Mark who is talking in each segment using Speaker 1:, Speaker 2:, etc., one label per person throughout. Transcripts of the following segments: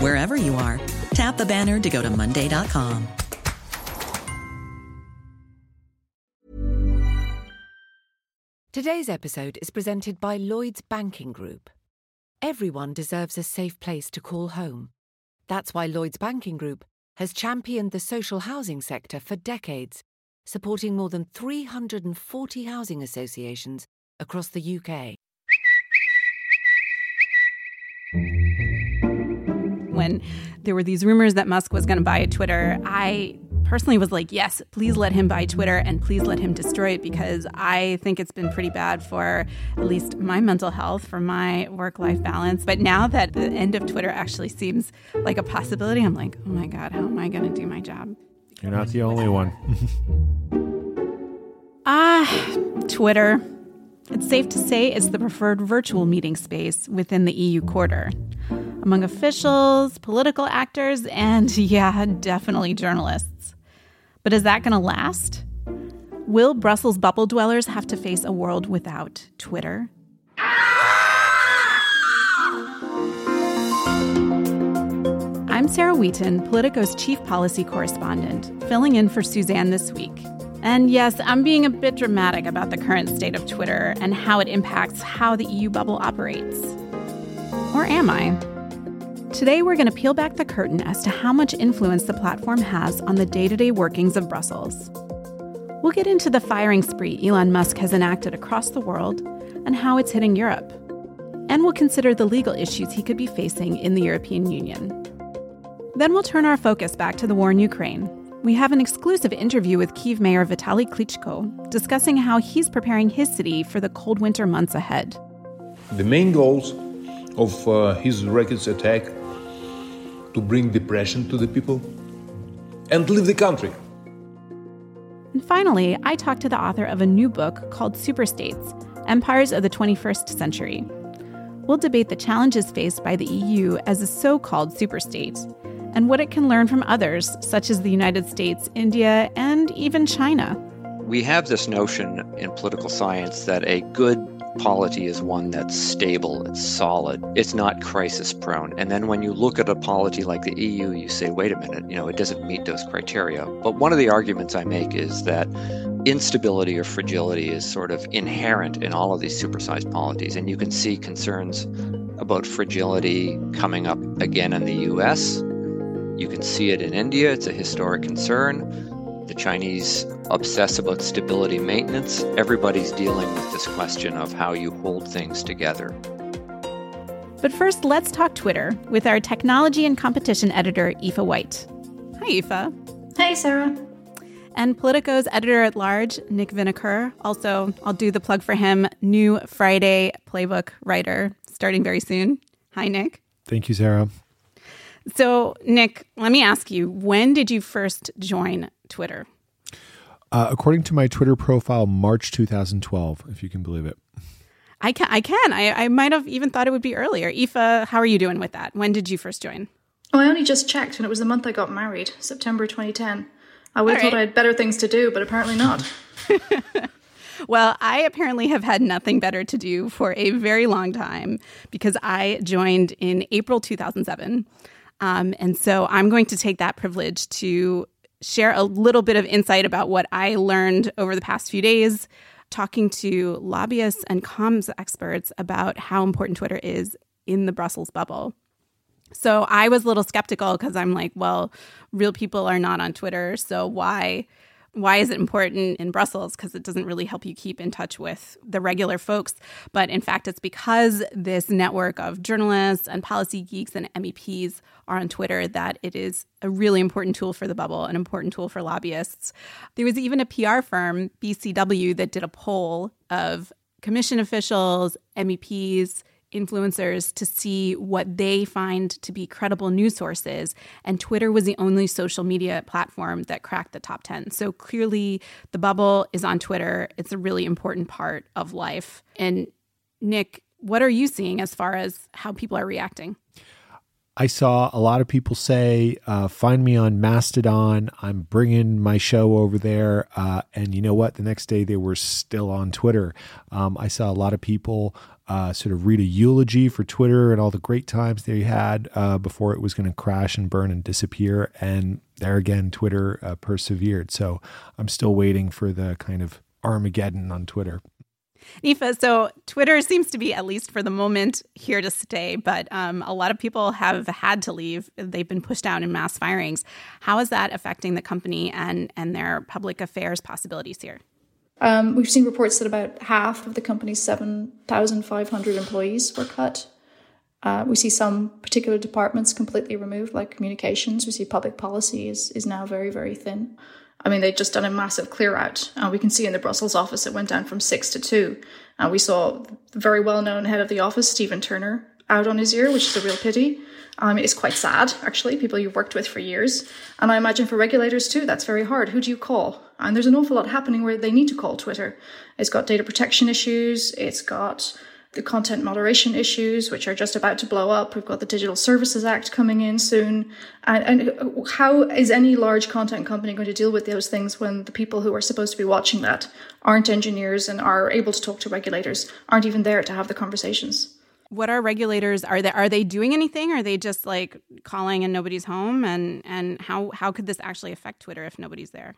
Speaker 1: wherever you are. Tap the banner to go to Monday.com.
Speaker 2: Today's episode is presented by Lloyds Banking Group. Everyone deserves a safe place to call home. That's why Lloyds Banking Group has championed the social housing sector for decades, supporting more than 340 housing associations across the UK.
Speaker 3: When there were these rumors that Musk was going to buy Twitter, I personally was like, yes, please let him buy Twitter and please let him destroy it because I think it's been pretty bad for at least my mental health, for my work life balance. But now that the end of Twitter actually seems like a possibility, I'm like, oh my God, how am I going to do my job?
Speaker 4: You're not the only one.
Speaker 3: Ah, Twitter. It's safe to say it's the preferred virtual meeting space within the EU quarter. Among officials, political actors, and yeah, definitely journalists. But is that going to last? Will Brussels bubble dwellers have to face a world without Twitter? I'm Sarah Wheaton, Politico's chief policy correspondent, filling in for Suzanne this week. And yes, I'm being a bit dramatic about the current state of Twitter and how it impacts how the EU bubble operates. Or am I? Today, we're going to peel back the curtain as to how much influence the platform has on the day to day workings of Brussels. We'll get into the firing spree Elon Musk has enacted across the world and how it's hitting Europe. And we'll consider the legal issues he could be facing in the European Union. Then we'll turn our focus back to the war in Ukraine. We have an exclusive interview with Kiev Mayor Vitaly Klitschko discussing how he's preparing his city for the cold winter months ahead.
Speaker 5: The main goals of uh, his rockets attack to bring depression to the people and leave the country.
Speaker 3: And finally, I talked to the author of a new book called Superstates Empires of the 21st Century. We'll debate the challenges faced by the EU as a so called superstate and what it can learn from others, such as the United States, India, and even China.
Speaker 6: We have this notion in political science that a good polity is one that's stable, it's solid, it's not crisis prone. And then when you look at a polity like the EU, you say, wait a minute, you know, it doesn't meet those criteria. But one of the arguments I make is that instability or fragility is sort of inherent in all of these supersized polities. And you can see concerns about fragility coming up again in the US. You can see it in India, it's a historic concern. The Chinese obsess about stability maintenance. Everybody's dealing with this question of how you hold things together.
Speaker 3: But first, let's talk Twitter with our technology and competition editor, Aoife White. Hi, Aoife.
Speaker 7: Hey, Sarah.
Speaker 3: And Politico's editor at large, Nick Vinocur. Also, I'll do the plug for him, new Friday playbook writer starting very soon. Hi, Nick.
Speaker 4: Thank you, Sarah.
Speaker 3: So, Nick, let me ask you when did you first join Twitter?
Speaker 4: Uh, according to my Twitter profile, March 2012, if you can believe it.
Speaker 3: I can. I can. I, I might have even thought it would be earlier. Aoife, how are you doing with that? When did you first join?
Speaker 7: Oh, I only just checked, and it was the month I got married, September 2010. I would have
Speaker 3: All
Speaker 7: thought I had better things to do, but apparently not.
Speaker 3: Well, I apparently have had nothing better to do for a very long time because I joined in April 2007. Um, and so I'm going to take that privilege to share a little bit of insight about what I learned over the past few days, talking to lobbyists and comms experts about how important Twitter is in the Brussels bubble. So I was a little skeptical because I'm like, well, real people are not on Twitter, so why? Why is it important in Brussels? Because it doesn't really help you keep in touch with the regular folks. But in fact, it's because this network of journalists and policy geeks and MEPs are on Twitter that it is a really important tool for the bubble, an important tool for lobbyists. There was even a PR firm, BCW, that did a poll of commission officials, MEPs, influencers to see what they find to be credible news sources. And Twitter was the only social media platform that cracked the top 10. So clearly, the bubble is on Twitter. It's a really important part of life. And Nick, what are you seeing as far as how people are reacting?
Speaker 4: I saw a lot of people say, uh, find me on Mastodon. I'm bringing my show over there. Uh, and you know what? The next day they were still on Twitter. Um, I saw a lot of people uh, sort of read a eulogy for Twitter and all the great times they had uh, before it was going to crash and burn and disappear. And there again, Twitter uh, persevered. So I'm still waiting for the kind of Armageddon on Twitter.
Speaker 3: Aoife, so Twitter seems to be, at least for the moment, here to stay, but um, a lot of people have had to leave. They've been pushed out in mass firings. How is that affecting the company and, and their public affairs possibilities here?
Speaker 7: Um, we've seen reports that about half of the company's 7,500 employees were cut. Uh, we see some particular departments completely removed, like communications. We see public policy is, is now very, very thin. I mean, they've just done a massive clear out. Uh, we can see in the Brussels office it went down from six to two. Uh, we saw the very well known head of the office, Stephen Turner, out on his ear, which is a real pity. Um, it's quite sad, actually, people you've worked with for years. And I imagine for regulators too, that's very hard. Who do you call? And there's an awful lot happening where they need to call Twitter. It's got data protection issues, it's got the content moderation issues, which are just about to blow up. We've got the Digital Services Act coming in soon. And, and, how is any large content company going to deal with those things when the people who are supposed to be watching that aren't engineers and are able to talk to regulators, aren't even there to have the conversations?
Speaker 3: What are regulators? Are they are they doing anything? Are they just like calling and nobody's home? And and how how could this actually affect Twitter if nobody's there?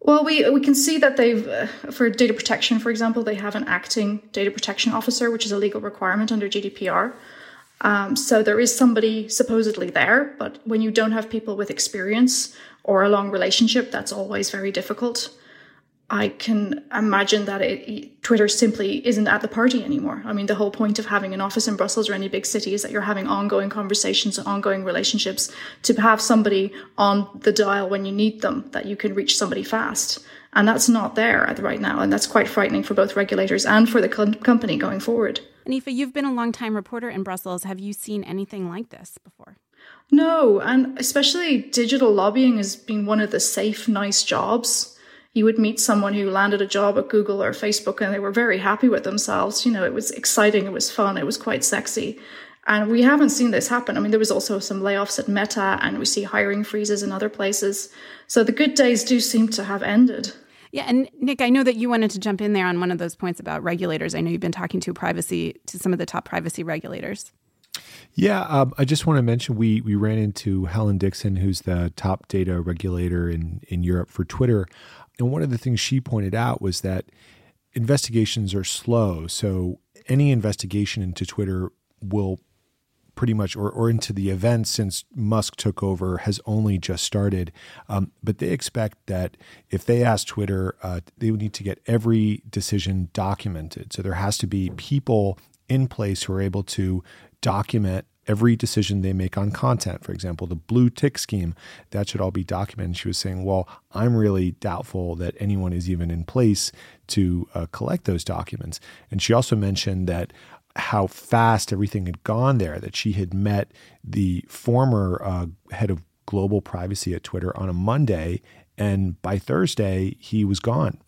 Speaker 7: Well, we we can see that they've uh, for data protection, for example, they have an acting data protection officer, which is a legal requirement under GDPR. Um, so there is somebody supposedly there, but when you don't have people with experience or a long relationship, that's always very difficult. I can imagine that it, Twitter simply isn't at the party anymore. I mean, the whole point of having an office in Brussels or any big city is that you're having ongoing conversations and ongoing relationships to have somebody on the dial when you need them, that you can reach somebody fast. And that's not there right now. And that's quite frightening for both regulators and for the co- company going forward.
Speaker 3: Anifa, you've been a long time reporter in Brussels. Have you seen anything like this before?
Speaker 7: No. And especially digital lobbying has been one of the safe, nice jobs you would meet someone who landed a job at Google or Facebook and they were very happy with themselves. You know, it was exciting, it was fun, it was quite sexy. And we haven't seen this happen. I mean, there was also some layoffs at Meta and we see hiring freezes in other places. So the good days do seem to have ended.
Speaker 3: Yeah, and Nick, I know that you wanted to jump in there on one of those points about regulators. I know you've been talking to privacy to some of the top privacy regulators.
Speaker 4: Yeah, um, I just want to mention we we ran into Helen Dixon, who's the top data regulator in in Europe for Twitter, and one of the things she pointed out was that investigations are slow. So any investigation into Twitter will pretty much, or, or into the events since Musk took over, has only just started. Um, but they expect that if they ask Twitter, uh, they would need to get every decision documented. So there has to be people in place who are able to document every decision they make on content. For example, the blue tick scheme, that should all be documented. She was saying, well, I'm really doubtful that anyone is even in place to uh, collect those documents. And she also mentioned that how fast everything had gone there, that she had met the former uh, head of global privacy at Twitter on a Monday. And by Thursday, he was gone.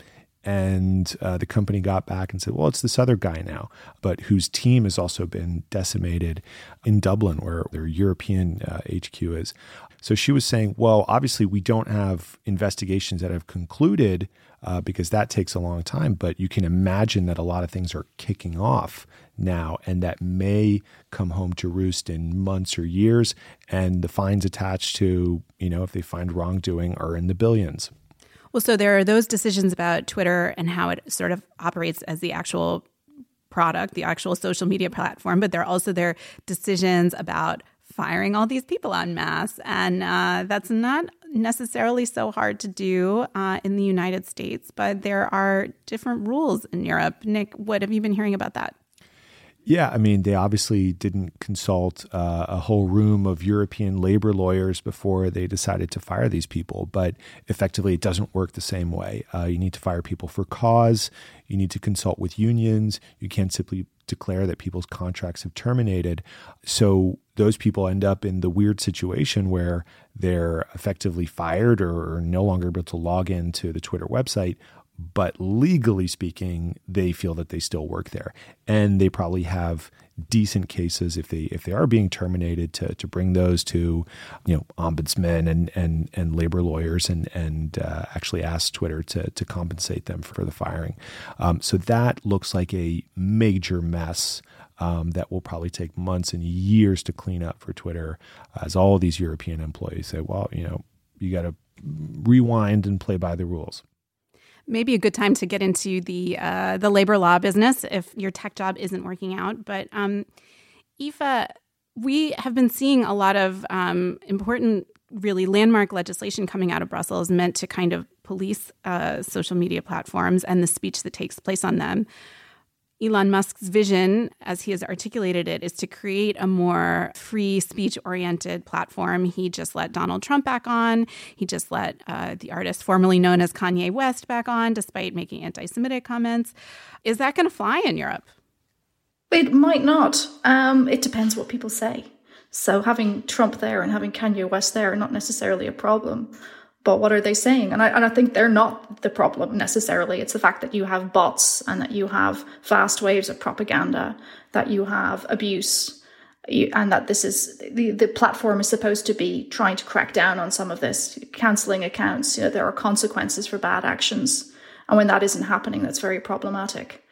Speaker 4: And uh, the company got back and said, well, it's this other guy now, but whose team has also been decimated in Dublin, where their European uh, HQ is. So she was saying, well, obviously, we don't have investigations that have concluded uh, because that takes a long time, but you can imagine that a lot of things are kicking off now and that may come home to roost in months or years. And the fines attached to, you know, if they find wrongdoing are in the billions.
Speaker 3: Well, so there are those decisions about Twitter and how it sort of operates as the actual product, the actual social media platform, but there are also their decisions about firing all these people en masse. And uh, that's not necessarily so hard to do uh, in the United States, but there are different rules in Europe. Nick, what have you been hearing about that?
Speaker 4: Yeah, I mean, they obviously didn't consult uh, a whole room of European labor lawyers before they decided to fire these people. But effectively, it doesn't work the same way. Uh, you need to fire people for cause. You need to consult with unions. You can't simply declare that people's contracts have terminated. So those people end up in the weird situation where they're effectively fired or no longer able to log into the Twitter website. But legally speaking, they feel that they still work there, and they probably have decent cases if they if they are being terminated to to bring those to you know ombudsmen and and and labor lawyers and and uh, actually ask Twitter to to compensate them for the firing. Um, so that looks like a major mess. Um, that will probably take months and years to clean up for Twitter, as all these European employees say, "Well, you know, you got to rewind and play by the rules."
Speaker 3: Maybe a good time to get into the uh, the labor law business if your tech job isn't working out. But um, we have been seeing a lot of um, important, really landmark legislation coming out of Brussels meant to kind of police uh, social media platforms and the speech that takes place on them. Elon Musk's vision, as he has articulated it, is to create a more free speech oriented platform. He just let Donald Trump back on. He just let uh, the artist formerly known as Kanye West back on, despite making anti Semitic comments. Is that going to fly in Europe?
Speaker 7: It might not. Um, it depends what people say. So having Trump there and having Kanye West there are not necessarily a problem but what are they saying? And I, and I think they're not the problem necessarily. It's the fact that you have bots and that you have fast waves of propaganda, that you have abuse, and that this is the, the platform is supposed to be trying to crack down on some of this, canceling accounts. You know, there are consequences for bad actions. And when that isn't happening, that's very problematic.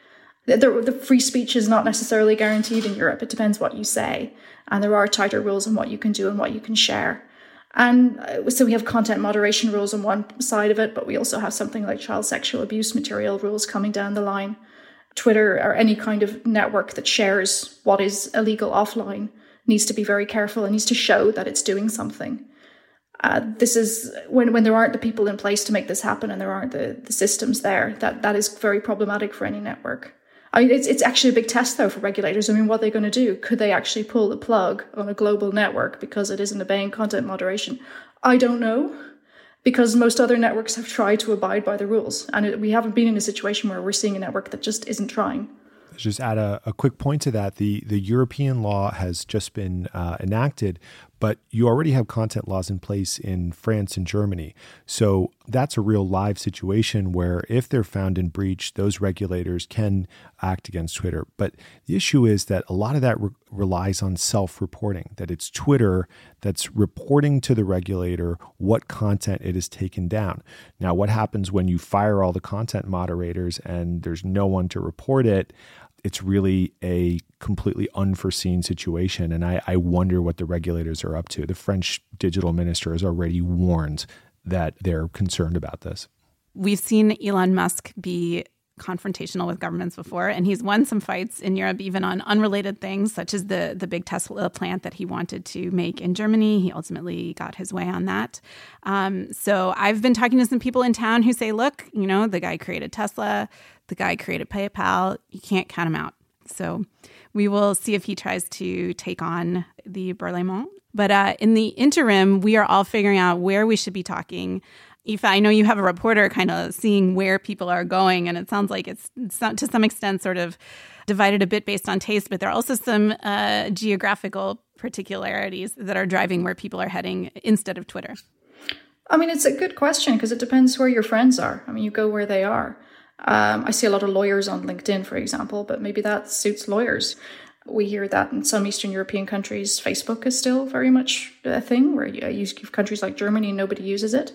Speaker 7: The, the, the free speech is not necessarily guaranteed in Europe. It depends what you say. And there are tighter rules on what you can do and what you can share. And uh, so we have content moderation rules on one side of it, but we also have something like child sexual abuse material rules coming down the line. Twitter or any kind of network that shares what is illegal offline needs to be very careful and needs to show that it's doing something. Uh, this is when when there aren't the people in place to make this happen and there aren't the, the systems there that that is very problematic for any network. I mean, it's, it's actually a big test though for regulators. I mean, what are they going to do? Could they actually pull the plug on a global network because it isn't obeying content moderation? I don't know because most other networks have tried to abide by the rules. And it, we haven't been in a situation where we're seeing a network that just isn't trying
Speaker 4: just add a, a, quick point to that. The the European law has just been uh, enacted, but you already have content laws in place in France and Germany. So that's a real live situation where if they're found in breach, those regulators can act against Twitter. But the issue is that a lot of that re- relies on self reporting, that it's Twitter that's reporting to the regulator what content it has taken down. Now, what happens when you fire all the content moderators and there's no one to report it? It's really a completely unforeseen situation. And I, I wonder what the regulators are up to. The French digital minister has already warned that they're concerned about this.
Speaker 3: We've seen Elon Musk be confrontational with governments before, and he's won some fights in Europe, even on unrelated things, such as the the big Tesla plant that he wanted to make in Germany. He ultimately got his way on that. Um, so I've been talking to some people in town who say, "Look, you know, the guy created Tesla. The guy created PayPal. You can't count him out. So we will see if he tries to take on the Parliament. But uh, in the interim, we are all figuring out where we should be talking. Aoife, I know you have a reporter kind of seeing where people are going, and it sounds like it's to some extent sort of divided a bit based on taste, but there are also some uh, geographical particularities that are driving where people are heading instead of Twitter.
Speaker 7: I mean, it's a good question because it depends where your friends are. I mean, you go where they are. Um, I see a lot of lawyers on LinkedIn, for example, but maybe that suits lawyers. We hear that in some Eastern European countries, Facebook is still very much a thing where you use countries like Germany, nobody uses it.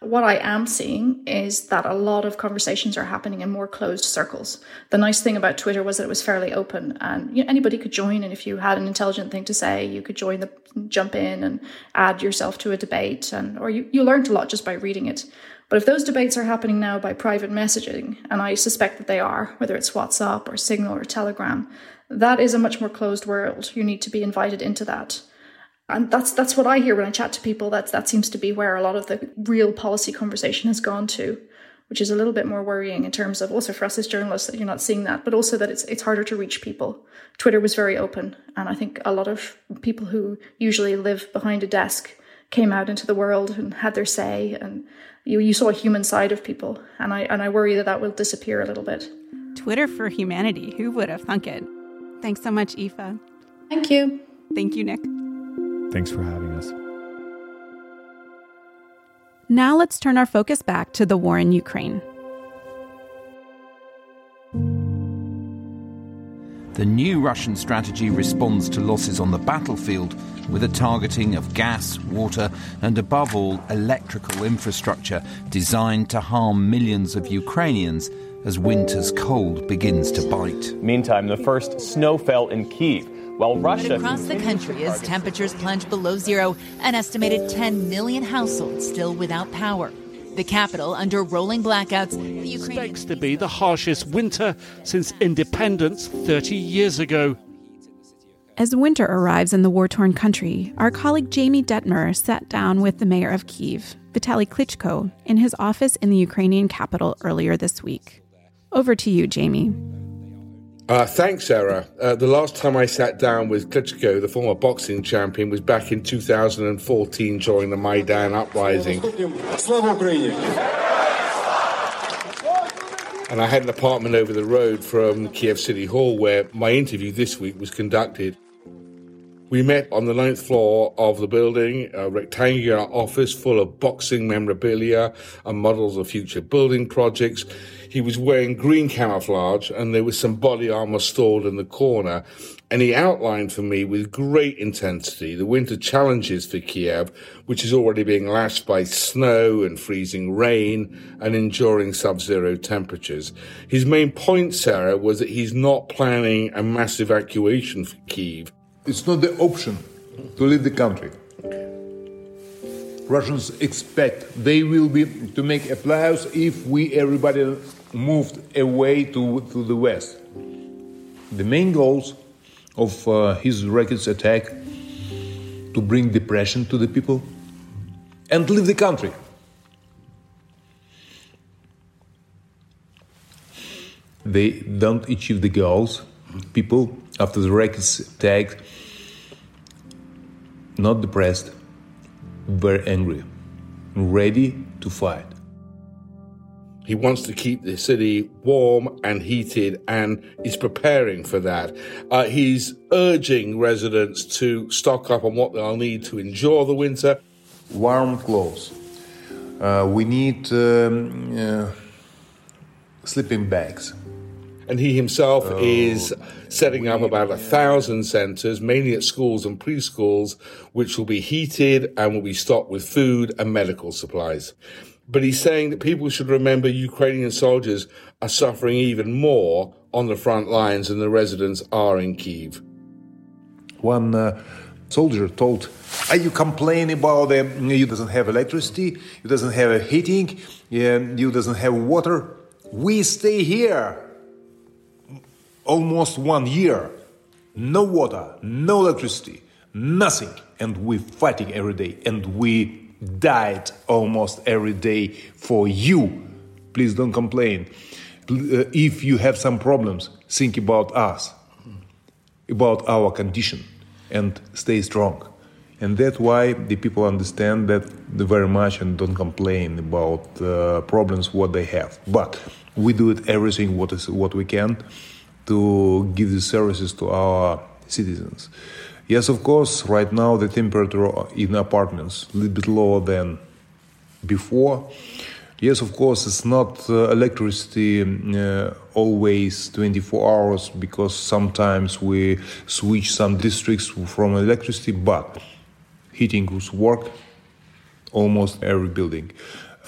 Speaker 7: What I am seeing is that a lot of conversations are happening in more closed circles. The nice thing about Twitter was that it was fairly open and you know, anybody could join. And if you had an intelligent thing to say, you could join the, jump in and add yourself to a debate. And, or you, you learned a lot just by reading it. But if those debates are happening now by private messaging, and I suspect that they are, whether it's WhatsApp or Signal or Telegram, that is a much more closed world. You need to be invited into that. And that's that's what I hear when I chat to people. That that seems to be where a lot of the real policy conversation has gone to, which is a little bit more worrying in terms of also for us as journalists that you're not seeing that, but also that it's it's harder to reach people. Twitter was very open, and I think a lot of people who usually live behind a desk came out into the world and had their say and you, you saw a human side of people and I and I worry that that will disappear a little bit.
Speaker 3: Twitter for humanity, who would have thunk it? Thanks so much, Aoife.
Speaker 7: Thank you.
Speaker 3: Thank you, Nick.
Speaker 4: Thanks for having us.
Speaker 3: Now let's turn our focus back to the war in Ukraine.
Speaker 8: The new Russian strategy responds to losses on the battlefield with a targeting of gas, water, and above all, electrical infrastructure designed to harm millions of Ukrainians as winter's cold begins to bite.
Speaker 9: Meantime, the first snow fell in Kiev. While Russia
Speaker 10: across the country as temperatures plunge below zero, an estimated 10 million households still without power. The capital under rolling blackouts. The
Speaker 11: Ukraine expects to be the harshest winter since independence 30 years ago.
Speaker 3: As winter arrives in the war torn country, our colleague Jamie Detmer sat down with the mayor of Kiev, Vitaly Klitschko, in his office in the Ukrainian capital earlier this week. Over to you, Jamie.
Speaker 12: Uh, thanks, Sarah. Uh, the last time I sat down with Klitschko, the former boxing champion, was back in 2014 during the Maidan uprising. And I had an apartment over the road from Kiev City Hall where my interview this week was conducted. We met on the ninth floor of the building, a rectangular office full of boxing memorabilia and models of future building projects. He was wearing green camouflage and there was some body armor stored in the corner. And he outlined for me with great intensity the winter challenges for Kiev, which is already being lashed by snow and freezing rain and enduring sub-zero temperatures. His main point, Sarah, was that he's not planning a mass evacuation for Kiev.
Speaker 5: It's not the option to leave the country. Russians expect they will be to make applause if we everybody moved away to, to the west. The main goals of uh, his rockets attack to bring depression to the people and leave the country. They don't achieve the goals. People, after the rockets attack, not depressed, very angry, ready to fight.
Speaker 12: He wants to keep the city warm and heated and is preparing for that. Uh, he's urging residents to stock up on what they'll need to endure the winter.
Speaker 5: Warm clothes. Uh, we need um, uh, sleeping bags.
Speaker 12: And he himself oh, is setting up about a thousand centres, mainly at schools and preschools, which will be heated and will be stocked with food and medical supplies. But he's saying that people should remember Ukrainian soldiers are suffering even more on the front lines than the residents are in Kiev.
Speaker 5: One uh, soldier told, "Are you complaining about the, you doesn't have electricity, you doesn't have a heating, you doesn't have water? We stay here almost one year, no water, no electricity, nothing, and we're fighting every day, and we died almost every day for you. Please don't complain. Uh, if you have some problems, think about us, about our condition, and stay strong. And that's why the people understand that very much and don't complain about uh, problems what they have. But we do it everything what is what we can to give the services to our citizens. Yes, of course, right now the temperature in apartments a little bit lower than before. Yes, of course, it's not uh, electricity uh, always 24 hours because sometimes we switch some districts from electricity, but heating roofs work almost every building.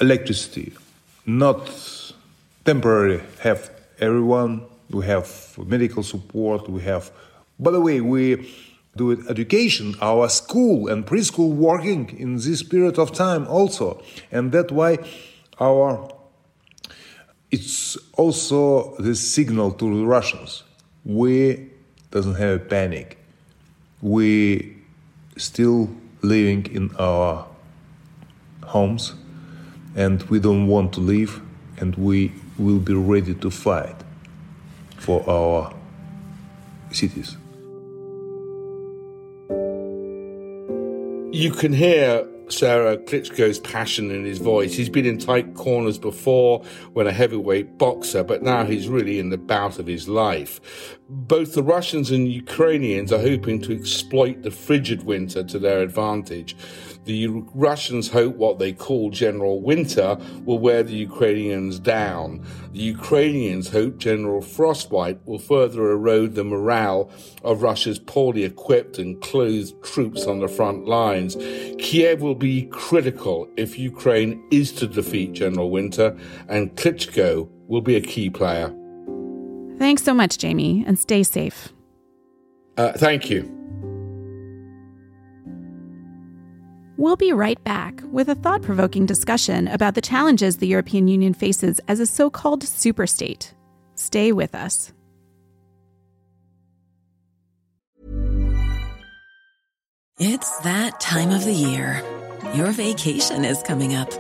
Speaker 5: Electricity, not temporary, have everyone. We have medical support. We have, by the way, we do education, our school and preschool working in this period of time also. And that's why our it's also the signal to the Russians. We doesn't have a panic. We still living in our homes and we don't want to leave and we will be ready to fight for our cities.
Speaker 12: You can hear Sarah Klitschko's passion in his voice. He's been in tight corners before when a heavyweight boxer, but now he's really in the bout of his life. Both the Russians and Ukrainians are hoping to exploit the frigid winter to their advantage. The Russians hope what they call General Winter will wear the Ukrainians down. The Ukrainians hope General Frostbite will further erode the morale of Russia's poorly equipped and clothed troops on the front lines. Kiev will be critical if Ukraine is to defeat General Winter, and Klitschko will be a key player.
Speaker 3: Thanks so much, Jamie, and stay safe.
Speaker 12: Uh, thank you.
Speaker 3: We'll be right back with a thought provoking discussion about the challenges the European Union faces as a so called superstate. Stay with us.
Speaker 1: It's that time of the year. Your vacation is coming up.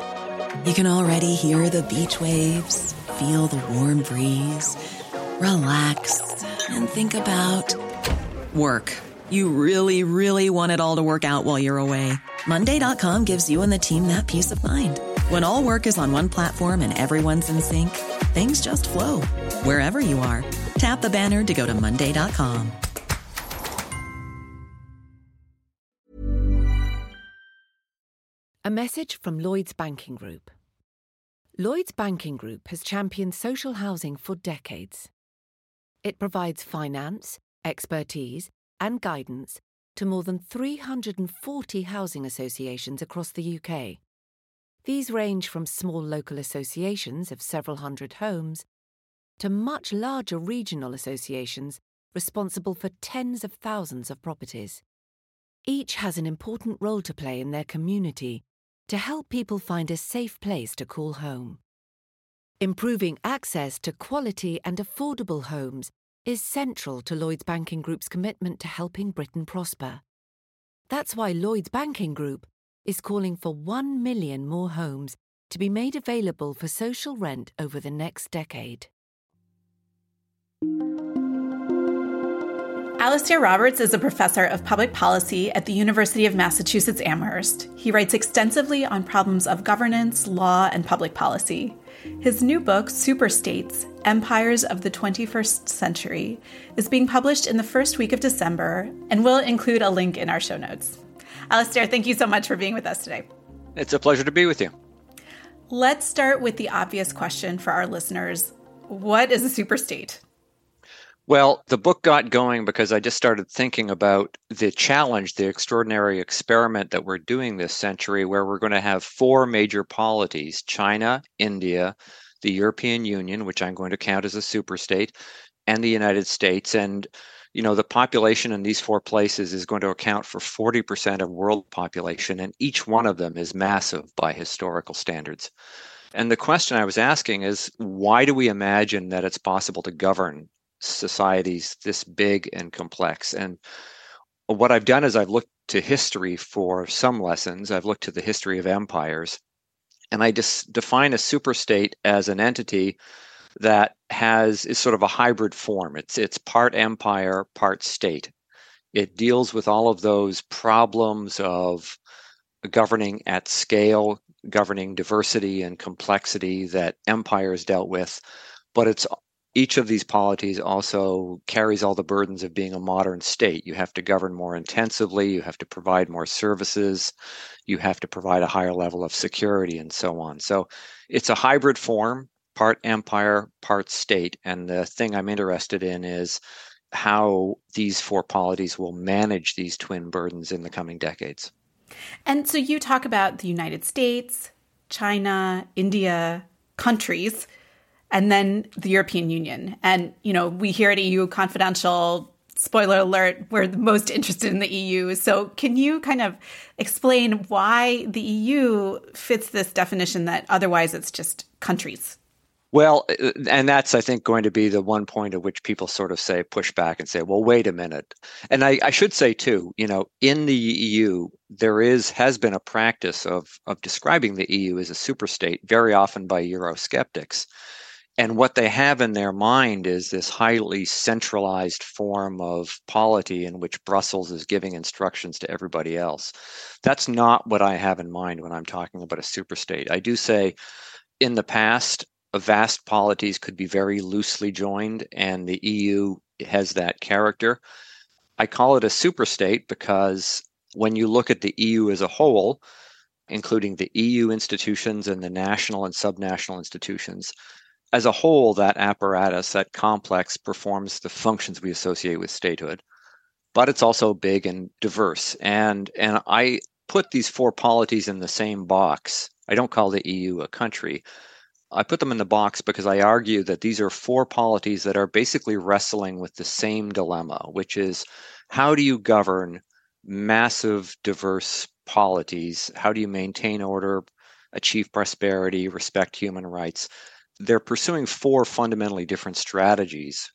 Speaker 1: You can already hear the beach waves, feel the warm breeze, relax, and think about work. You really, really want it all to work out while you're away. Monday.com gives you and the team that peace of mind. When all work is on one platform and everyone's in sync, things just flow wherever you are. Tap the banner to go to Monday.com.
Speaker 2: A message from Lloyds Banking Group. Lloyds Banking Group has championed social housing for decades. It provides finance, expertise, and guidance to more than 340 housing associations across the UK. These range from small local associations of several hundred homes to much larger regional associations responsible for tens of thousands of properties. Each has an important role to play in their community to help people find a safe place to call home. Improving access to quality and affordable homes is central to Lloyds Banking Group's commitment to helping Britain prosper. That's why Lloyds Banking Group is calling for 1 million more homes to be made available for social rent over the next decade.
Speaker 3: Alasdair Roberts is a professor of public policy at the University of Massachusetts Amherst. He writes extensively on problems of governance, law, and public policy. His new book, Superstates Empires of the 21st Century, is being published in the first week of December, and we'll include a link in our show notes. Alasdair, thank you so much for being with us today.
Speaker 6: It's a pleasure to be with you.
Speaker 3: Let's start with the obvious question for our listeners What is a superstate?
Speaker 6: Well, the book got going because I just started thinking about the challenge, the extraordinary experiment that we're doing this century, where we're going to have four major polities China, India, the European Union, which I'm going to count as a superstate, and the United States. And you know the population in these four places is going to account for 40% of world population and each one of them is massive by historical standards and the question i was asking is why do we imagine that it's possible to govern societies this big and complex. And what I've done is I've looked to history for some lessons. I've looked to the history of empires, and I just define a superstate as an entity that has is sort of a hybrid form. It's it's part empire, part state. It deals with all of those problems of governing at scale, governing diversity and complexity that empires dealt with, but it's each of these polities also carries all the burdens of being a modern state. You have to govern more intensively, you have to provide more services, you have to provide a higher level of security, and so on. So it's a hybrid form, part empire, part state. And the thing I'm interested in is how these four polities will manage these twin burdens in the coming decades.
Speaker 3: And so you talk about the United States, China, India, countries and then the European Union. And, you know, we here at EU Confidential, spoiler alert, we're the most interested in the EU. So can you kind of explain why the EU fits this definition that otherwise it's just countries?
Speaker 6: Well, uh, and that's, I think, going to be the one point at which people sort of say, push back and say, well, wait a minute. And I, I should say, too, you know, in the EU, there is, has been a practice of, of describing the EU as a superstate, very often by Eurosceptics. And what they have in their mind is this highly centralized form of polity in which Brussels is giving instructions to everybody else. That's not what I have in mind when I'm talking about a superstate. I do say in the past, vast polities could be very loosely joined, and the EU has that character. I call it a superstate because when you look at the EU as a whole, including the EU institutions and the national and subnational institutions, as a whole, that apparatus, that complex, performs the functions we associate with statehood. But it's also big and diverse. And and I put these four polities in the same box. I don't call the EU a country. I put them in the box because I argue that these are four polities that are basically wrestling with the same dilemma, which is how do you govern massive, diverse polities? How do you maintain order, achieve prosperity, respect human rights? They're pursuing four fundamentally different strategies,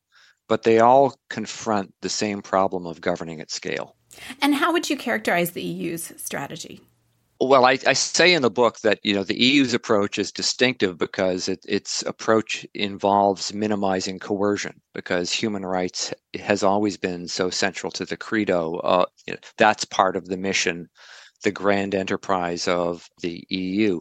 Speaker 6: but they all confront the same problem of governing at scale.
Speaker 3: And how would you characterize the EU's strategy?
Speaker 6: Well, I, I, say in the book that you know the EU's approach is distinctive because it, its approach involves minimizing coercion because human rights has always been so central to the credo. Uh, you know, that's part of the mission, the grand enterprise of the EU,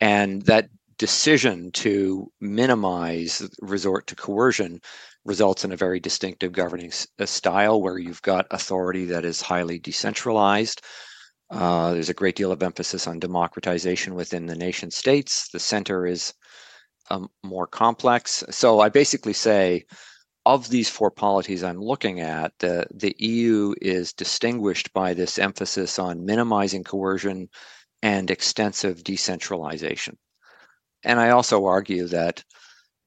Speaker 6: and that decision to minimize resort to coercion results in a very distinctive governing uh, style where you've got authority that is highly decentralized uh, there's a great deal of emphasis on democratization within the nation states. The center is um, more complex. So I basically say, of these four polities I'm looking at, the, the EU is distinguished by this emphasis on minimizing coercion and extensive decentralization. And I also argue that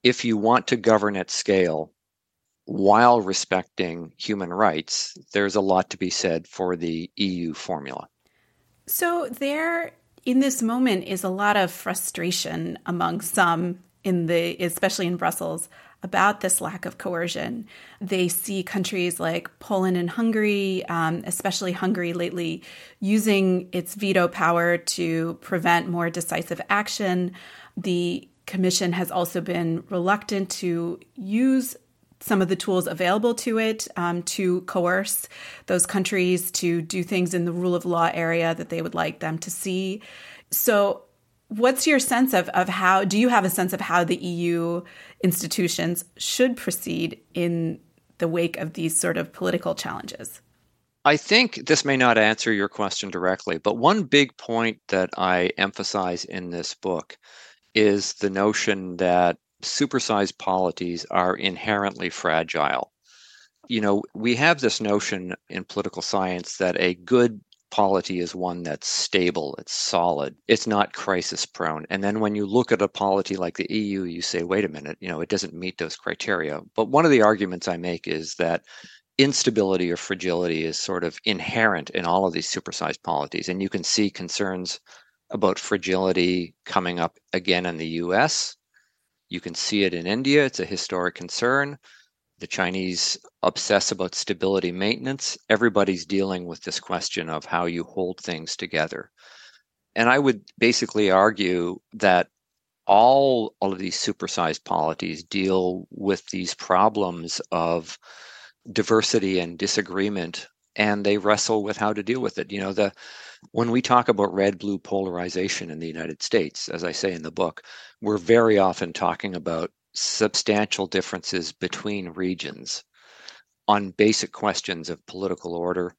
Speaker 6: if you want to govern at scale while respecting human rights, there's a lot to be said for the EU formula.
Speaker 3: So there in this moment is a lot of frustration among some in the especially in Brussels about this lack of coercion. They see countries like Poland and Hungary, um, especially Hungary lately, using its veto power to prevent more decisive action. The Commission has also been reluctant to use some of the tools available to it um, to coerce those countries to do things in the rule of law area that they would like them to see. So, what's your sense of, of how do you have a sense of how the EU institutions should proceed in the wake of these sort of political challenges?
Speaker 6: I think this may not answer your question directly, but one big point that I emphasize in this book is the notion that supersized polities are inherently fragile. You know, we have this notion in political science that a good polity is one that's stable, it's solid, it's not crisis prone. And then when you look at a polity like the EU, you say, wait a minute, you know, it doesn't meet those criteria. But one of the arguments I make is that instability or fragility is sort of inherent in all of these supersized polities. And you can see concerns about fragility coming up again in the US you can see it in India, it's a historic concern. The Chinese obsess about stability maintenance. Everybody's dealing with this question of how you hold things together. And I would basically argue that all, all of these supersized polities deal with these problems of diversity and disagreement and they wrestle with how to deal with it. You know, the when we talk about red blue polarization in the United States, as I say in the book, we're very often talking about substantial differences between regions on basic questions of political order,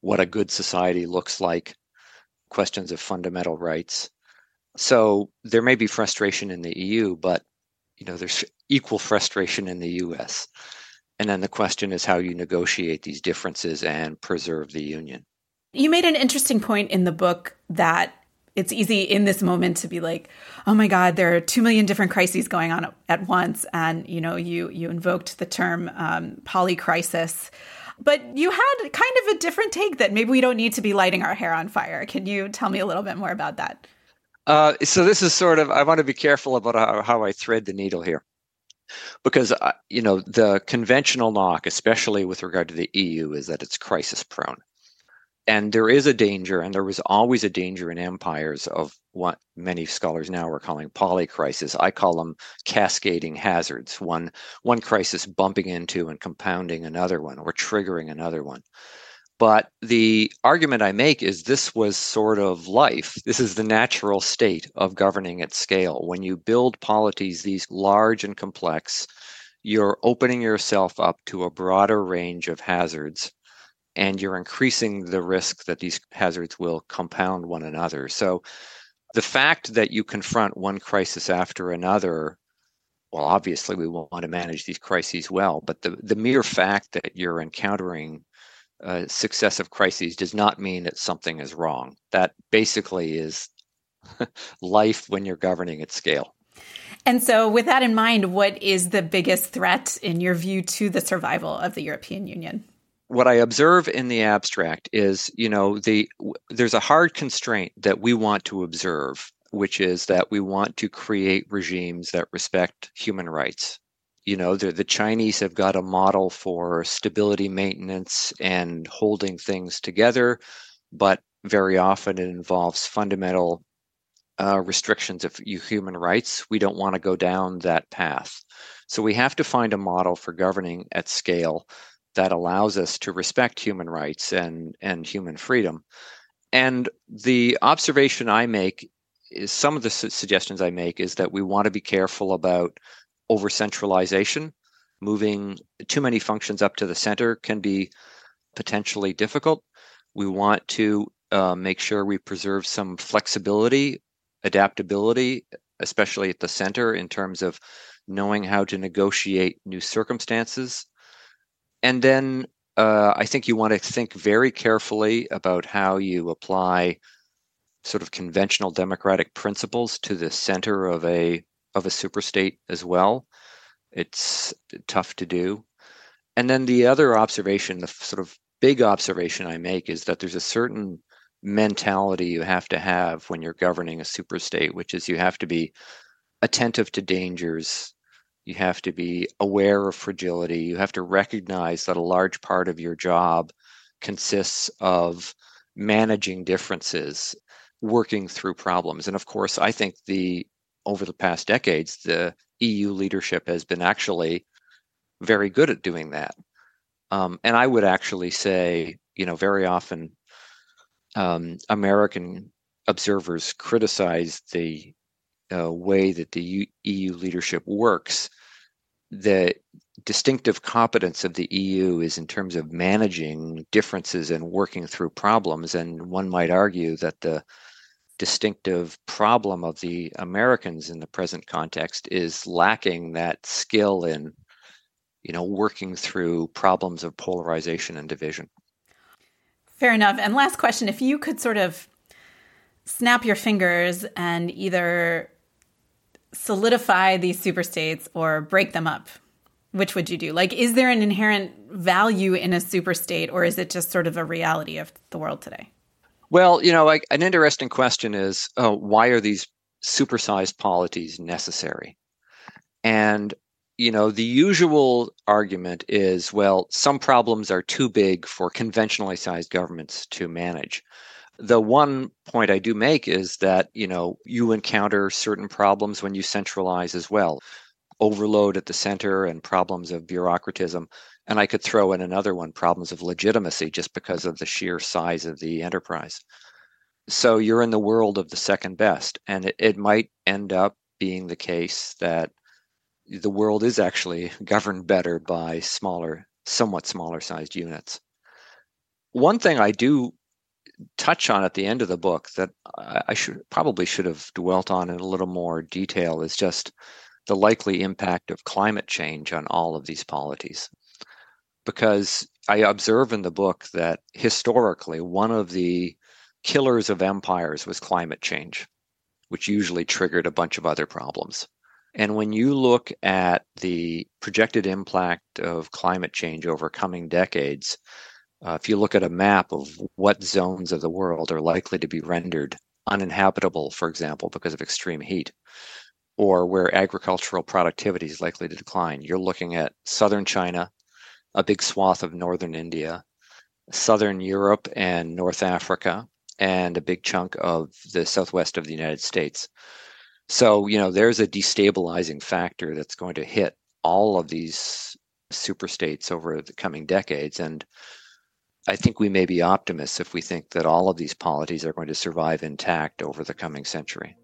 Speaker 6: what a good society looks like, questions of fundamental rights. So there may be frustration in the EU, but you know there's equal frustration in the US. And then the question is how you negotiate these differences and preserve the union.
Speaker 3: You made an interesting point in the book that it's easy in this moment to be like, oh my God, there are two million different crises going on at once, and you know, you you invoked the term um, polycrisis, but you had kind of a different take that maybe we don't need to be lighting our hair on fire. Can you tell me a little bit more about that?
Speaker 6: Uh, so this is sort of I want to be careful about how, how I thread the needle here, because uh, you know the conventional knock, especially with regard to the EU, is that it's crisis prone and there is a danger, and there was always a danger in empires of what many scholars now are calling polycrisis. I call them cascading hazards, one, one crisis bumping into and compounding another one or triggering another one. But the argument I make is this was sort of life. This is the natural state of governing at scale. When you build polities these large and complex, you're opening yourself up to a broader range of hazards and you're increasing the risk that these hazards will compound one another. So the fact that you confront one crisis after another, well, obviously we want to manage these crises well, but the, the mere fact that you're encountering uh, successive crises does not mean that something is wrong. That basically is life when you're governing at scale.
Speaker 3: And so, with that in mind, what is the biggest threat, in your view, to the survival of the European Union?
Speaker 6: What I observe in the abstract is, you know, the there's a hard constraint that we want to observe, which is that we want to create regimes that respect human rights. You know, the, the Chinese have got a model for stability maintenance and holding things together, but very often it involves fundamental uh, restrictions of human rights. We don't want to go down that path. So we have to find a model for governing at scale that allows us to respect human rights and, and human freedom. And the observation I make is some of the su- suggestions I make is that we want to be careful about over centralization. Moving too many functions up to the center can be potentially difficult. We want to uh, make sure we preserve some flexibility, adaptability, especially at the center in terms of knowing how to negotiate new circumstances and then uh, I think you want to think very carefully about how you apply sort of conventional democratic principles to the center of a of a superstate as well. It's tough to do. And then the other observation, the sort of big observation I make is that there's a certain mentality you have to have when you're governing a superstate, which is you have to be attentive to dangers, you have to be aware of fragility. You have to recognize that a large part of your job consists of managing differences, working through problems. And of course, I think the over the past decades, the EU leadership has been actually very good at doing that. Um, and I would actually say, you know, very often um, American observers criticize the uh, way that the EU leadership works, the distinctive competence of the EU is in terms of managing differences and working through problems. And one might argue that the distinctive problem of the Americans in the present context is lacking that skill in, you know, working through problems of polarization and division.
Speaker 3: Fair enough. And last question if you could sort of snap your fingers and either solidify these super states or break them up? Which would you do? Like, is there an inherent value in a super state, or is it just sort of a reality of the world today?
Speaker 6: Well, you know, like an interesting question is uh, why are these supersized polities necessary? And you know, the usual argument is well, some problems are too big for conventionally sized governments to manage. The one point I do make is that, you know, you encounter certain problems when you centralize as well. Overload at the center and problems of bureaucratism. And I could throw in another one problems of legitimacy just because of the sheer size of the enterprise. So you're in the world of the second best. And it, it might end up being the case that the world is actually governed better by smaller, somewhat smaller sized units. One thing I do touch on at the end of the book that I should probably should have dwelt on in a little more detail is just the likely impact of climate change on all of these polities. Because I observe in the book that historically one of the killers of empires was climate change, which usually triggered a bunch of other problems. And when you look at the projected impact of climate change over coming decades, uh, if you look at a map of what zones of the world are likely to be rendered uninhabitable, for example, because of extreme heat, or where agricultural productivity is likely to decline, you're looking at southern China, a big swath of northern India, southern Europe and North Africa, and a big chunk of the southwest of the United States. So, you know, there's a destabilizing factor that's going to hit all of these super states over the coming decades. And I think we may be optimists if we think that all of these polities are going to survive intact over the coming century.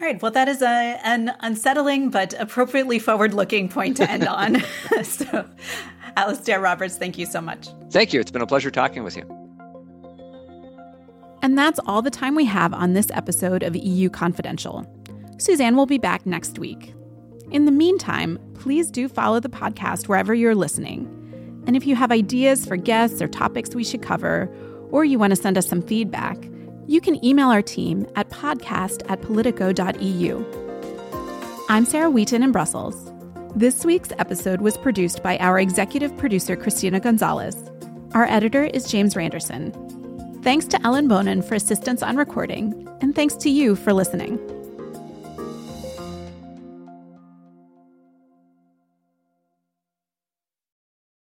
Speaker 3: All right. Well, that is a, an unsettling but appropriately forward looking point to end on. so, Alasdair Roberts, thank you so much.
Speaker 6: Thank you. It's been a pleasure talking with you.
Speaker 3: And that's all the time we have on this episode of EU Confidential. Suzanne will be back next week. In the meantime, please do follow the podcast wherever you're listening. And if you have ideas for guests or topics we should cover, or you want to send us some feedback, you can email our team at podcast at politico.eu. I'm Sarah Wheaton in Brussels. This week's episode was produced by our executive producer, Christina Gonzalez. Our editor is James Randerson. Thanks to Ellen Bonin for assistance on recording, and thanks to you for listening.